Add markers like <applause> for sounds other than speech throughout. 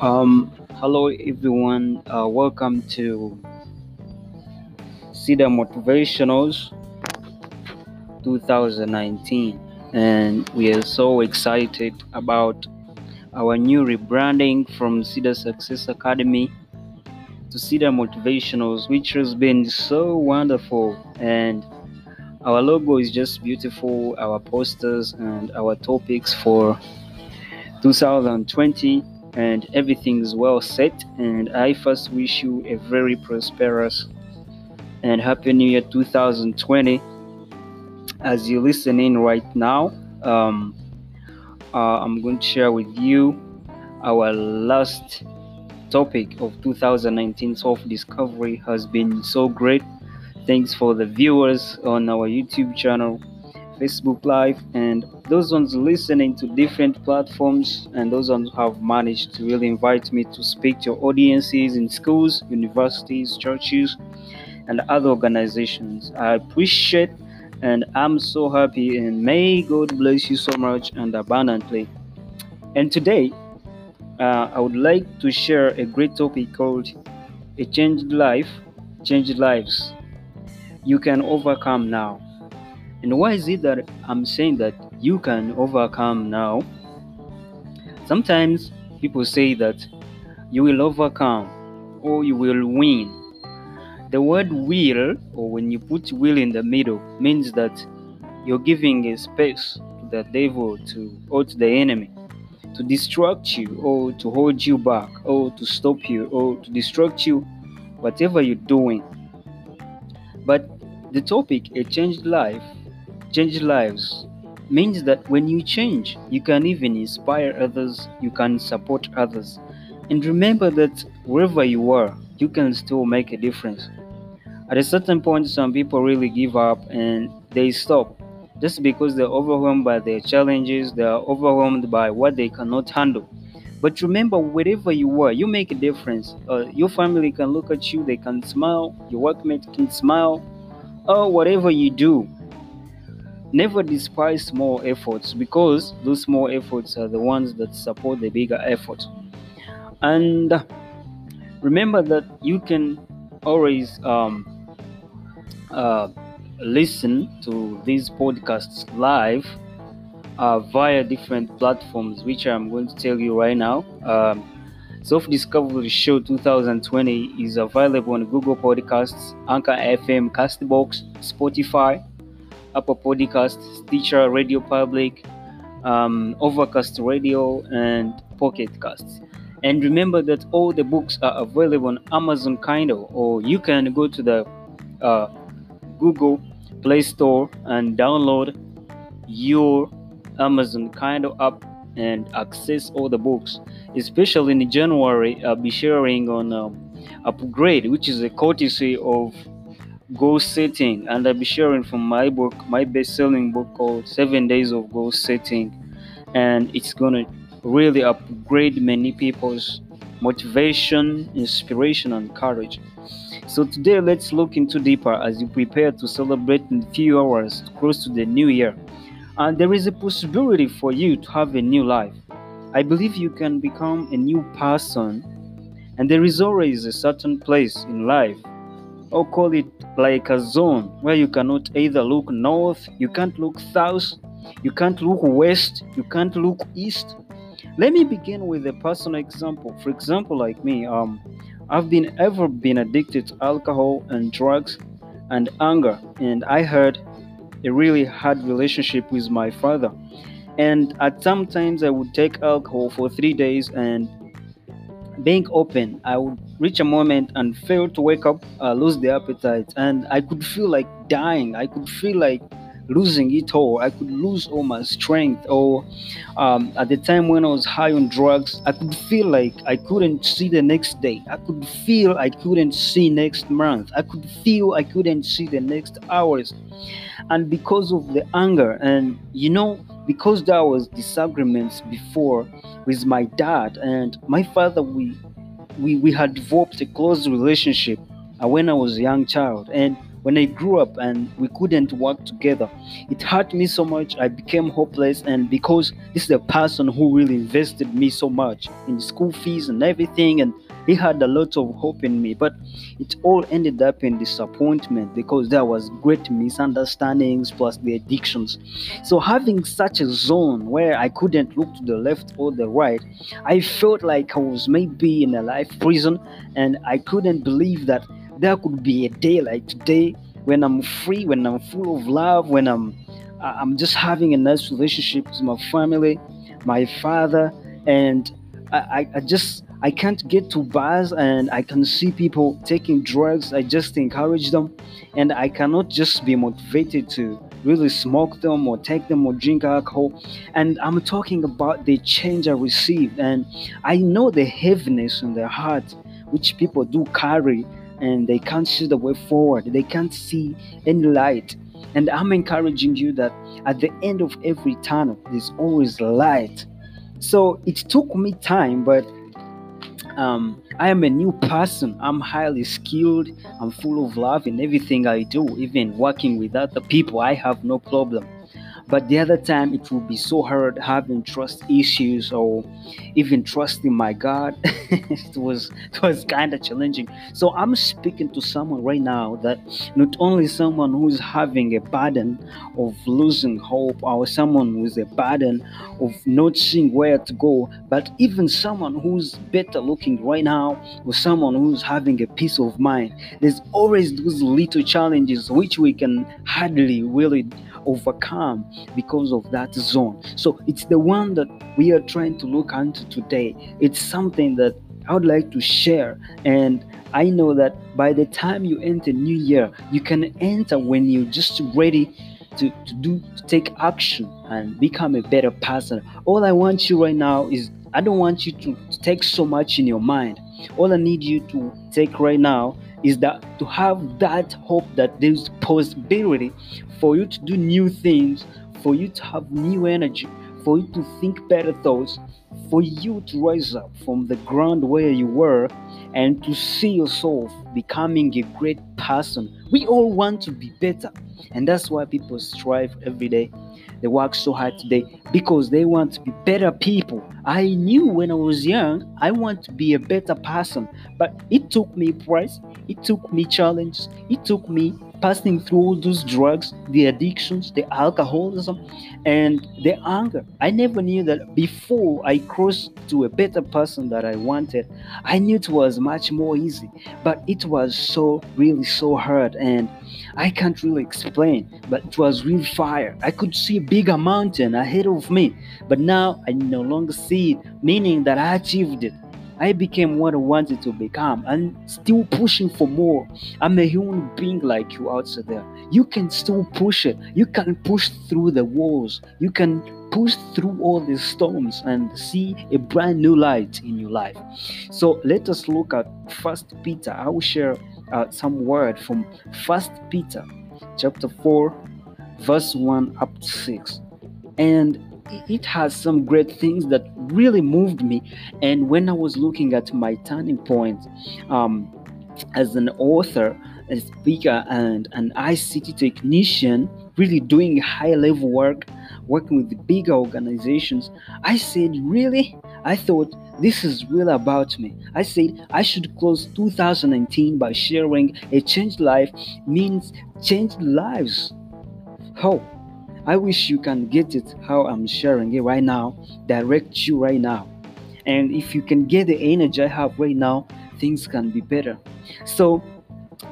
Um, hello everyone. Uh, welcome to Cedar Motivationals 2019, and we are so excited about our new rebranding from Cedar Success Academy to Cedar Motivationals, which has been so wonderful. And our logo is just beautiful. Our posters and our topics for 2020 and everything is well set. And I first wish you a very prosperous and happy new year 2020 as you listen in right now. Um, uh, I'm going to share with you our last topic of 2019 self discovery has been so great. Thanks for the viewers on our YouTube channel Facebook Live, and those ones listening to different platforms, and those ones have managed to really invite me to speak to audiences in schools, universities, churches, and other organizations. I appreciate and I'm so happy, and may God bless you so much and abundantly. And today, uh, I would like to share a great topic called A Changed Life, Changed Lives. You can overcome now. And why is it that I'm saying that you can overcome now? Sometimes people say that you will overcome or you will win. The word will, or when you put will in the middle, means that you're giving a space to the devil to or to the enemy to distract you or to hold you back or to stop you or to distract you, whatever you're doing. But the topic, a changed life, change lives means that when you change, you can even inspire others, you can support others. And remember that wherever you are, you can still make a difference. At a certain point, some people really give up and they stop just because they're overwhelmed by their challenges, they are overwhelmed by what they cannot handle. But remember, wherever you are, you make a difference. Uh, your family can look at you, they can smile, your workmate can smile, or whatever you do, Never despise small efforts because those small efforts are the ones that support the bigger effort. And remember that you can always um, uh, listen to these podcasts live uh, via different platforms, which I'm going to tell you right now. Um, Self Discovery Show 2020 is available on Google Podcasts, Anchor FM, Castbox, Spotify, Apple Podcast, Stitcher, Radio Public, um, Overcast Radio, and Pocket Casts. And remember that all the books are available on Amazon Kindle, or you can go to the uh, Google Play Store and download your Amazon Kindle app and access all the books. Especially in January, I'll be sharing on um, Upgrade, which is a courtesy of goal setting and i'll be sharing from my book my best-selling book called seven days of goal setting. And it's gonna really upgrade many people's motivation inspiration and courage. So today let's look into deeper as you prepare to celebrate in a few hours close to the new year. And there is a possibility for you to have a new life. I believe you can become a new person and there is always a certain place in life or call it like a zone where you cannot either look north, you can't look south, you can't look west, you can't look east. Let me begin with a personal example. For example, like me, um, I've been ever been addicted to alcohol and drugs and anger, and I had a really hard relationship with my father. And at some times I would take alcohol for three days and being open, I would reach a moment and fail to wake up, uh, lose the appetite, and I could feel like dying. I could feel like losing it all. I could lose all my strength. Or um, at the time when I was high on drugs, I could feel like I couldn't see the next day. I could feel I couldn't see next month. I could feel I couldn't see the next hours. And because of the anger, and you know, because there was disagreements before with my dad and my father, we we, we had developed a close relationship uh, when I was a young child. And when I grew up and we couldn't work together, it hurt me so much. I became hopeless, and because this is a person who really invested me so much in school fees and everything, and he had a lot of hope in me, but it all ended up in disappointment because there was great misunderstandings plus the addictions. So having such a zone where I couldn't look to the left or the right, I felt like I was maybe in a life prison, and I couldn't believe that there could be a day like today when I'm free, when I'm full of love, when I'm I'm just having a nice relationship with my family, my father, and I, I just I can't get to bars and I can see people taking drugs. I just encourage them, and I cannot just be motivated to really smoke them or take them or drink alcohol. And I'm talking about the change I received, and I know the heaviness in their heart which people do carry and they can't see the way forward. They can't see any light. And I'm encouraging you that at the end of every tunnel, there's always light. So it took me time, but um, I am a new person. I'm highly skilled. I'm full of love in everything I do. Even working with other people, I have no problem but the other time it will be so hard having trust issues or even trusting my god. <laughs> It was it was kind of challenging. So i'm speaking to someone right now that not only someone who's having a burden of losing hope or someone with a burden of not seeing where to go but even someone who's better looking right now or someone who's having a peace of mind. There's always those little challenges which we can hardly really overcome because of that zone. So it's the one that we are trying to look into today. It's something that I would like to share. And I know that by the time you enter new year, you can enter when you're just ready to, to do to take action and become a better person. All I want you right now is I don't want you to, to take so much in your mind. All I need you to take right now is that to have that hope that there's possibility for you to do new things, for you to have new energy, for you to think better thoughts, for you to rise up from the ground where you were and to see yourself becoming a great person. We all want to be better, and that's why people strive every day. They work so hard today because they want to be better people. I knew when I was young, I want to be a better person, but it took me price, it took me challenge, it took me passing through all those drugs, the addictions, the alcoholism, and the anger. I never knew that before I crossed to a better person that I wanted. I knew it was much more easy, but it was so really so hard, and I can't really explain. But it was real fire. I could see a bigger mountain ahead of me, but now I no longer see it, meaning that I achieved it. I became what I wanted to become and still pushing for more. I'm a human being like you out there. You can still push it. You can push through the walls. You can push through all the storms and see a brand new light in your life. So let us look at First Peter. I will share uh, some word from First Peter, chapter four, verse one up to six, and it has some great things that really moved me. And when I was looking at my turning point um, as an author, a speaker, and an ICT technician, really doing high level work, working with bigger organizations, I said, Really? I thought this is really about me. I said I should close 2019 by sharing a changed life means changed lives. How? I wish you can get it how I'm sharing it right now, direct you right now. And if you can get the energy I have right now, things can be better. So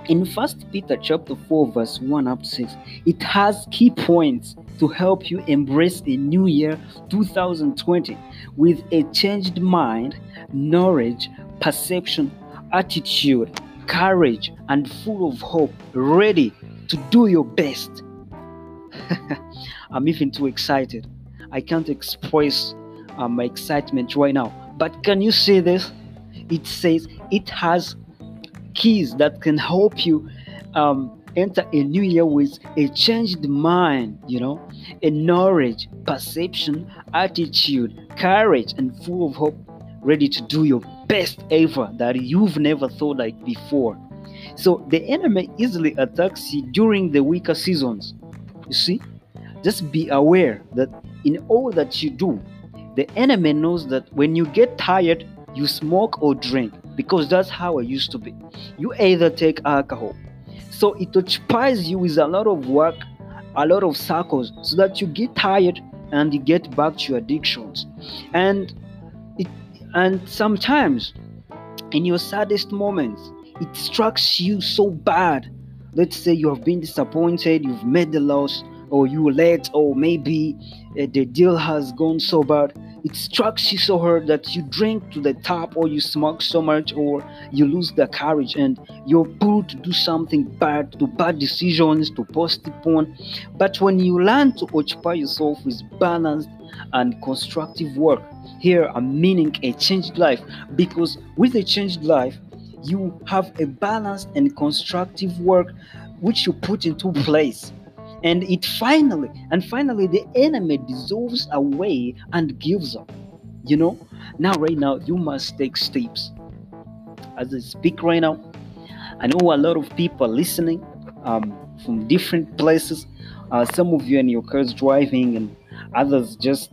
in First Peter chapter 4, verse 1 up to 6, it has key points to help you embrace a new year 2020 with a changed mind, knowledge, perception, attitude, courage, and full of hope, ready to do your best I'm even too excited. I can't express uh, my excitement right now. But can you see this? It says it has keys that can help you um, enter a new year with a changed mind, you know, a knowledge, perception, attitude, courage, and full of hope, ready to do your best ever that you've never thought like before. So the enemy easily attacks you during the weaker seasons. You see, just be aware that in all that you do, the enemy knows that when you get tired, you smoke or drink because that's how I used to be. You either take alcohol, so it occupies you with a lot of work, a lot of circles, so that you get tired and you get back to your addictions. And it and sometimes in your saddest moments, it strikes you so bad. Let's say you have been disappointed, you've made the loss, or you late, or maybe uh, the deal has gone so bad it strikes you so hard that you drink to the top or you smoke so much or you lose the courage and you're pulled to do something bad to bad decisions to postpone. But when you learn to occupy yourself with balanced and constructive work here i'm meaning a changed life because with a changed life you have a balanced and constructive work which you put into place. And it finally and finally the enemy dissolves away and gives up you know? Now right now you must take steps. As i speak right now i know a lot of people listening um, from different places. Uh, some of you in your cars driving and others just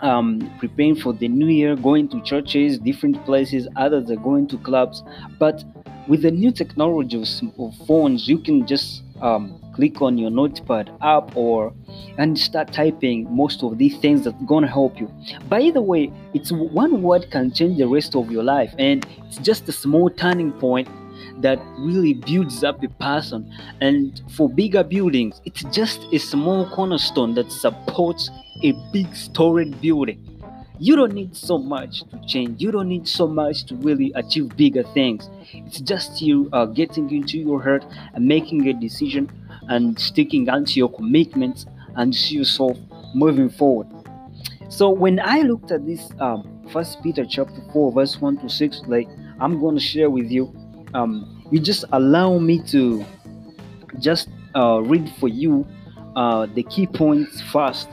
um, preparing for the new year going to churches different places others are going to clubs. But with the new technology of phones you can just um, click on your notepad app or and start typing most of these things that's gonna help you. By the way it's one word can change the rest of your life and it's just a small turning point that really builds up a person. And for bigger buildings it's just a small cornerstone that supports a big storied building. You don't need so much to change. You don't need so much to really achieve bigger things. It's just you uh, getting into your heart and making a decision and sticking onto your commitments and see yourself moving forward. So when i looked at this um first peter chapter 4 verse 1 to 6 like i'm going to share with you um you just allow me to just uh, read for you uh, the key points first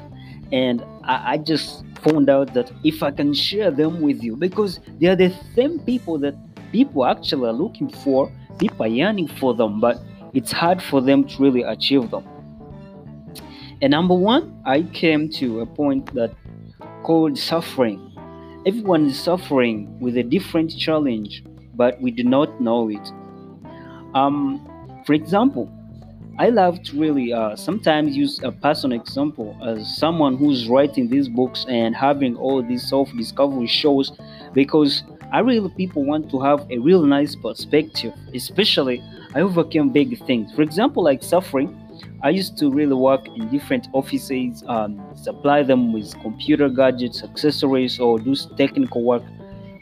and I, I just found out that if I can share them with you, because they are the same people that people actually are looking for, people are yearning for them, but it's hard for them to really achieve them. And number one, I came to a point that called suffering. Everyone is suffering with a different challenge, but we do not know it. Um, for example, I love to really uh, sometimes use a personal example as someone who's writing these books and having all these self discovery shows because I really people want to have a real nice perspective, especially I overcame big things. For example, like suffering, I used to really work in different offices, um, supply them with computer gadgets, accessories, or do technical work.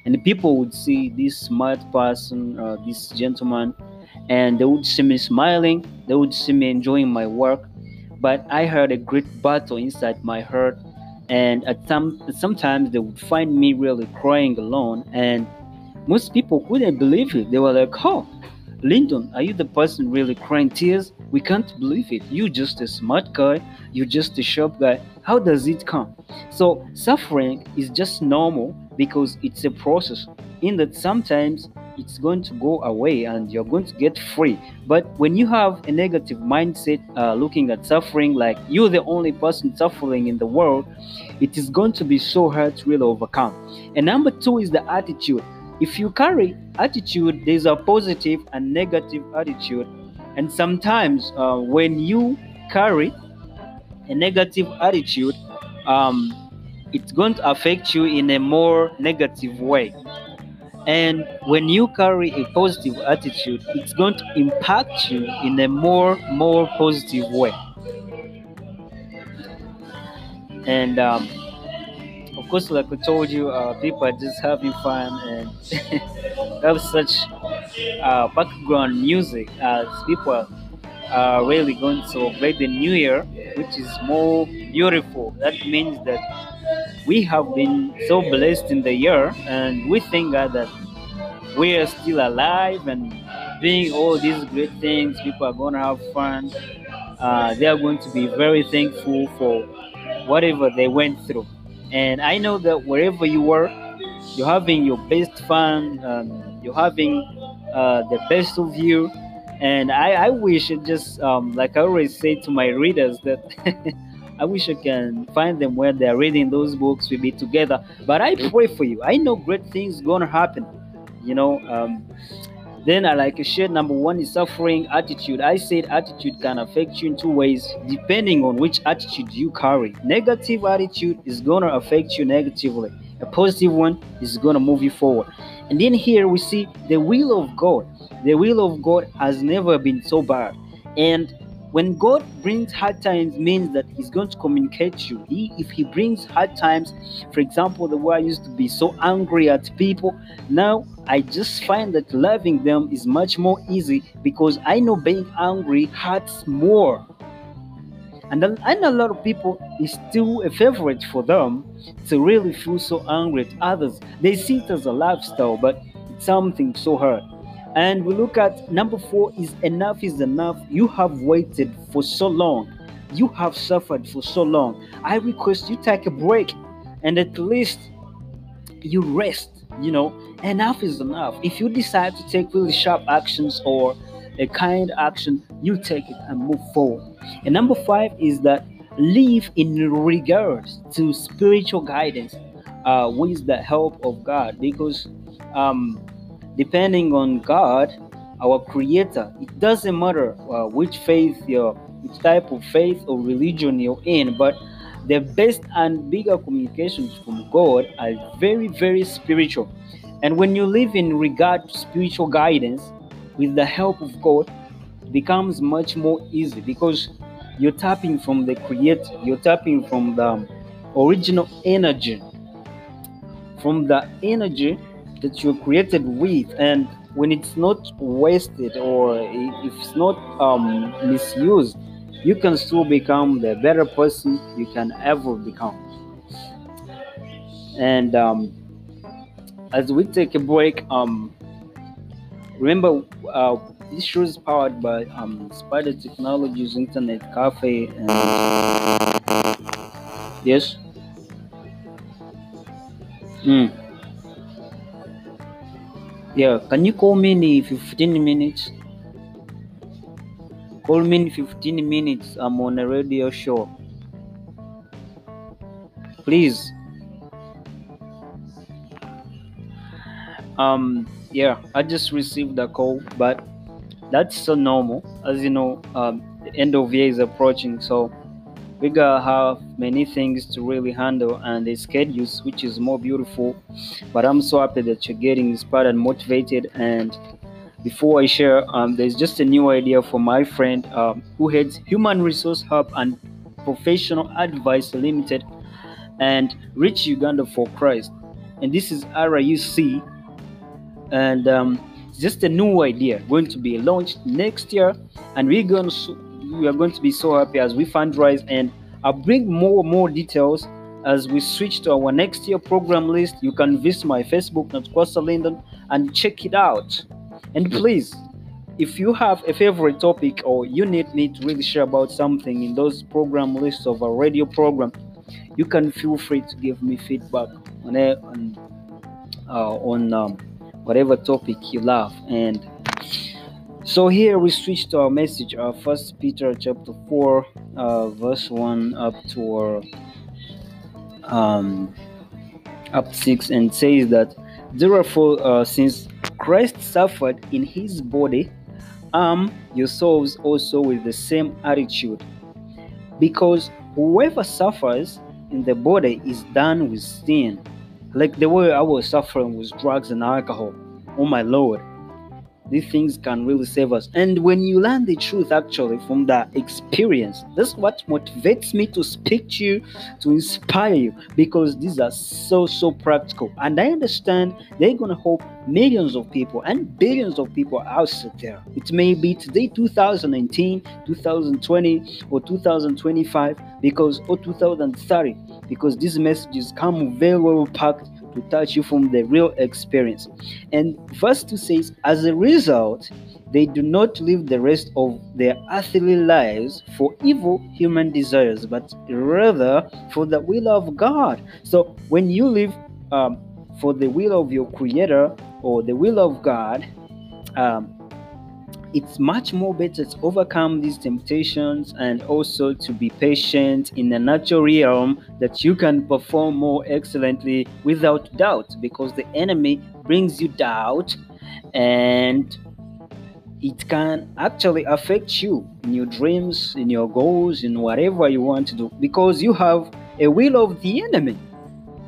And the people would see this smart person, uh, this gentleman, and they would see me smiling, they would see me enjoying my work. But I had a great battle inside my heart, and at some sometimes they would find me really crying alone, and most people couldn't believe it. They were like, "Oh, Lyndon, are you the person really crying tears? We can't believe it. You're just a smart guy. You're just a sharp guy. How does it come?" So suffering is just normal because it's a process. In that sometimes it's going to go away and you're going to get free. But when you have a negative mindset, uh, looking at suffering like you're the only person suffering in the world, it is going to be so hard to really overcome. And number two is the attitude. If you carry attitude, there's a positive and negative attitude. And sometimes uh, when you carry a negative attitude, um, it's going to affect you in a more negative way. And when you carry a positive attitude, it's going to impact you in a more more positive way. And um, of course, like I told you, uh, people are just having fun and <laughs> have such uh, background music as people are really going to celebrate the new year, which is more beautiful. That means that we have been so blessed in the year, and we thank God that we are still alive and doing all these great things. People are going to have fun. Uh, they are going to be very thankful for whatever they went through. And I know that wherever you are, you're having your best fun, um, you're having uh, the best of you. And I, I wish it just, um, like I always say to my readers, that <laughs> I wish I can find them where they're reading those books. We be together. But I pray for you. I know great things gonna happen. You know, um, then I like a share number one is suffering attitude. I said attitude can affect you in two ways depending on which attitude you carry. Negative attitude is gonna affect you negatively. A positive one is gonna move you forward. And then here we see the will of God. The will of God has never been so bad. And when God brings hard times means that He's going to communicate to you. He, if He brings hard times, for example, the way I used to be so angry at people, now I just find that loving them is much more easy because I know being angry hurts more. And, then, and a lot of people is still a favorite for them to really feel so angry at others. They see it as a lifestyle, but it's something so hard. And we look at number four is enough is enough. You have waited for so long. You have suffered for so long. I request you take a break and at least you rest. You know, enough is enough. If you decide to take really sharp actions or a kind action, you take it and move forward. And number five is that live in regards to spiritual guidance uh, with the help of God because um, depending on God, our Creator. It doesn't matter uh, which faith you're, which type of faith or religion you're in, but the best and bigger communications from God are very, very spiritual. And when you live in regard to spiritual guidance with the help of God, it becomes much more easy because you're tapping from the Creator, you're tapping from the original energy, from the energy that you're created with and when it's not wasted or if it's not um, misused you can still become the better person you can ever become and um, as we take a break um, remember uh, this show is powered by um, spider technologies internet cafe and yes mm. Yeah, can you call me in 15 minutes? Call me in 15 minutes. I'm on a radio show. Please. Um, yeah, I just received a call, but that's so normal. As you know, um, the end of year is approaching, so gotta have many things to really handle and the schedules which is more beautiful. But i'm so happy that you're getting inspired and motivated. And before i share um, there's just a new idea for my friend um, who heads human resource hub and professional advice limited and reach uganda for christ. And this is ruc and um, just a new idea going to be launched next year. And we're going to we are going to be so happy as we fundraise and I'll bring more more details as we switch to our next year program list. You can visit my Facebook, Natkwasa Linden, and check it out. And please, if you have a favorite topic or you need me to really share about something in those program lists of a radio program, you can feel free to give me feedback on it, on, uh, on um, whatever topic you love and so here we switch to our message uh, first peter chapter 4 uh, verse 1 up to our um, up 6 and says that therefore uh, since christ suffered in his body arm yourselves also with the same attitude. Because whoever suffers in the body is done with sin. Like the way i was suffering with drugs and alcohol. Oh my lord these things can really save us. And when you learn the truth actually from that experience, that's what motivates me to speak to you, to inspire you, because these are so, so practical. And I understand they're going to help millions of people and billions of people out there. It may be today, 2019, 2020, or 2025, because or 2030, because these messages come very well packed to touch you from the real experience. And verse 2 says, As a result, they do not live the rest of their earthly lives for evil human desires, but rather for the will of God. So when you live um, for the will of your Creator or the will of God, um, it's much more better to overcome these temptations and also to be patient in the natural realm that you can perform more excellently without doubt because the enemy brings you doubt and it can actually affect you in your dreams, in your goals, in whatever you want to do because you have a will of the enemy.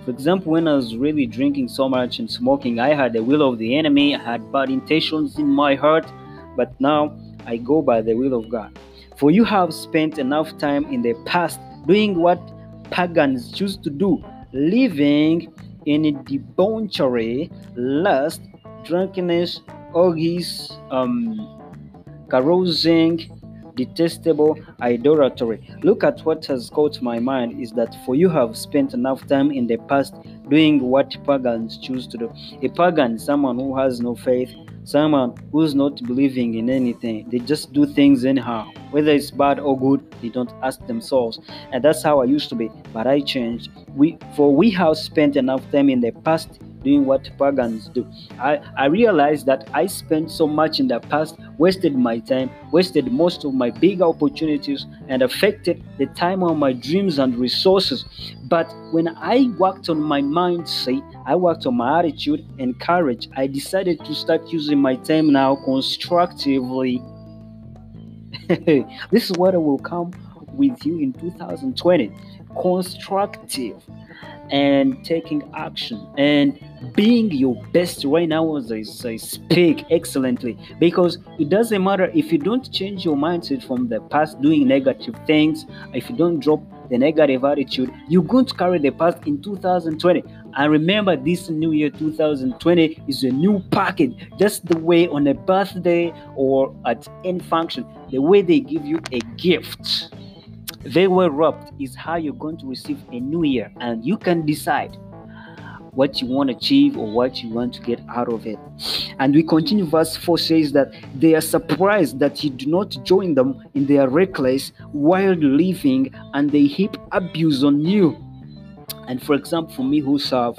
For example, when I was really drinking so much and smoking, I had a will of the enemy, I had bad intentions in my heart, but now I go by the will of God. For you have spent enough time in the past doing what pagans choose to do, living in debauchery, lust, drunkenness, orgies, um, carousing, detestable idolatry. Look at what has caught my mind is that for you have spent enough time in the past doing what pagans choose to do. A pagan, someone who has no faith, someone who's not believing in anything. They just do things anyhow. Whether it's bad or good, they don't ask themselves. And that's how I used to be. But I changed. We for we have spent enough time in the past doing what pagans do. I, I realized that I spent so much in the past, wasted my time, wasted most of my big opportunities, and affected the time of my dreams and resources. But when I worked on my mindset, I worked on my attitude and courage, I decided to start using my time now constructively. <laughs> this is what I will come with you in 2020 constructive and taking action and being your best. Right now as I, I speak excellently. Because it doesn't matter if you don't change your mindset from the past doing negative things if you don't drop the negative attitude you're going to carry the past in 2020 and remember this new year 2020 is a new package. Just the way on a birthday or at any function the way they give you a gift very were robbed is how you're going to receive a new year, and you can decide what you want to achieve or what you want to get out of it. And we continue, verse 4 says that they are surprised that you do not join them in their reckless, wild living, and they heap abuse on you. And for example, for me who serve,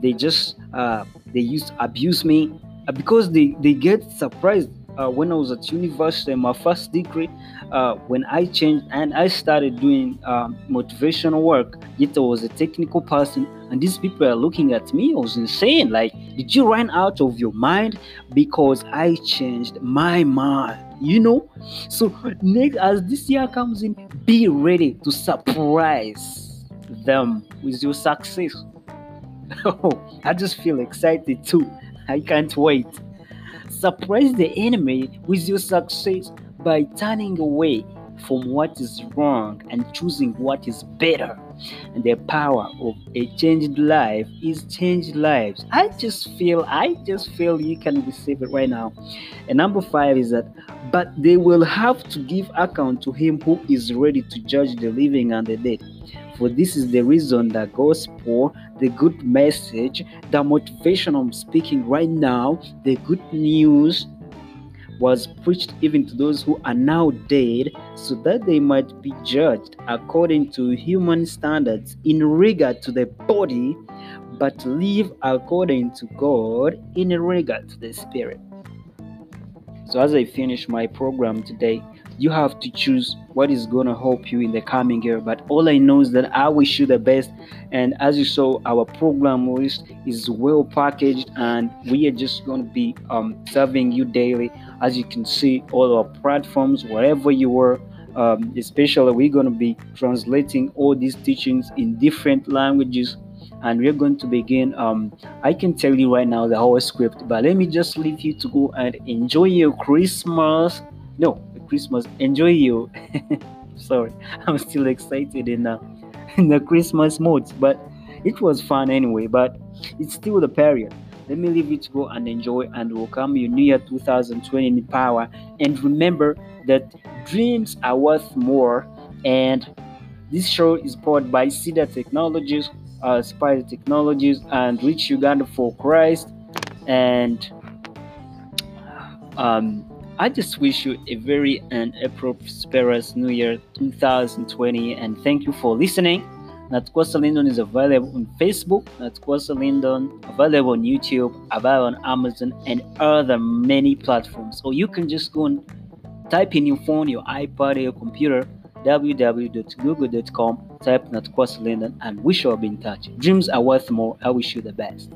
they just uh, they used abuse me uh, because they, they get surprised uh, when I was at university, my first degree, uh, when I changed and I started doing um, motivational work, yet I was a technical person, and these people are looking at me. I was insane. Like, did you run out of your mind? Because I changed my mind. You know, so next as this year comes in, be ready to surprise them with your success. <laughs> I just feel excited too. I can't wait. Surprise the enemy with your success by turning away from what is wrong and choosing what is better. And the power of a changed life is changed lives. I just feel, I just feel you can receive it right now. And number five is that, but they will have to give account to him who is ready to judge the living and the dead. For this is the reason the gospel, the good message, the motivation I'm speaking right now, the good news was preached even to those who are now dead, so that they might be judged according to human standards in regard to the body, but live according to God in regard to the spirit. So, as I finish my program today, you have to choose what is going to help you in the coming year. But all I know is that I wish you the best. And as you saw, our program list is well packaged, and we are just going to be um, serving you daily. As you can see, all our platforms, wherever you were, um, especially we're going to be translating all these teachings in different languages and we're going to begin um i can tell you right now the whole script but let me just leave you to go and enjoy your christmas no Christmas. Enjoy you. <laughs> Sorry, I'm still excited in the in the Christmas mode, but it was fun anyway. But it's still the period. Let me leave you to go and enjoy and welcome you New Year 2020 in power. And remember that dreams are worth more. And this show is powered by Cedar Technologies, uh, Spider Technologies, and Reach Uganda for Christ. And um, I just wish you a very and a prosperous New Year 2020 and thank you for listening. Natkwasa Lindon is available on Facebook, Natkwasa Lindon, available on YouTube, available on Amazon, and other many platforms. Or you can just go and type in your phone, your iPad, or your computer, www.google.com, type Natkwasa Lindon, and we shall be in touch. Dreams are worth more. I wish you the best.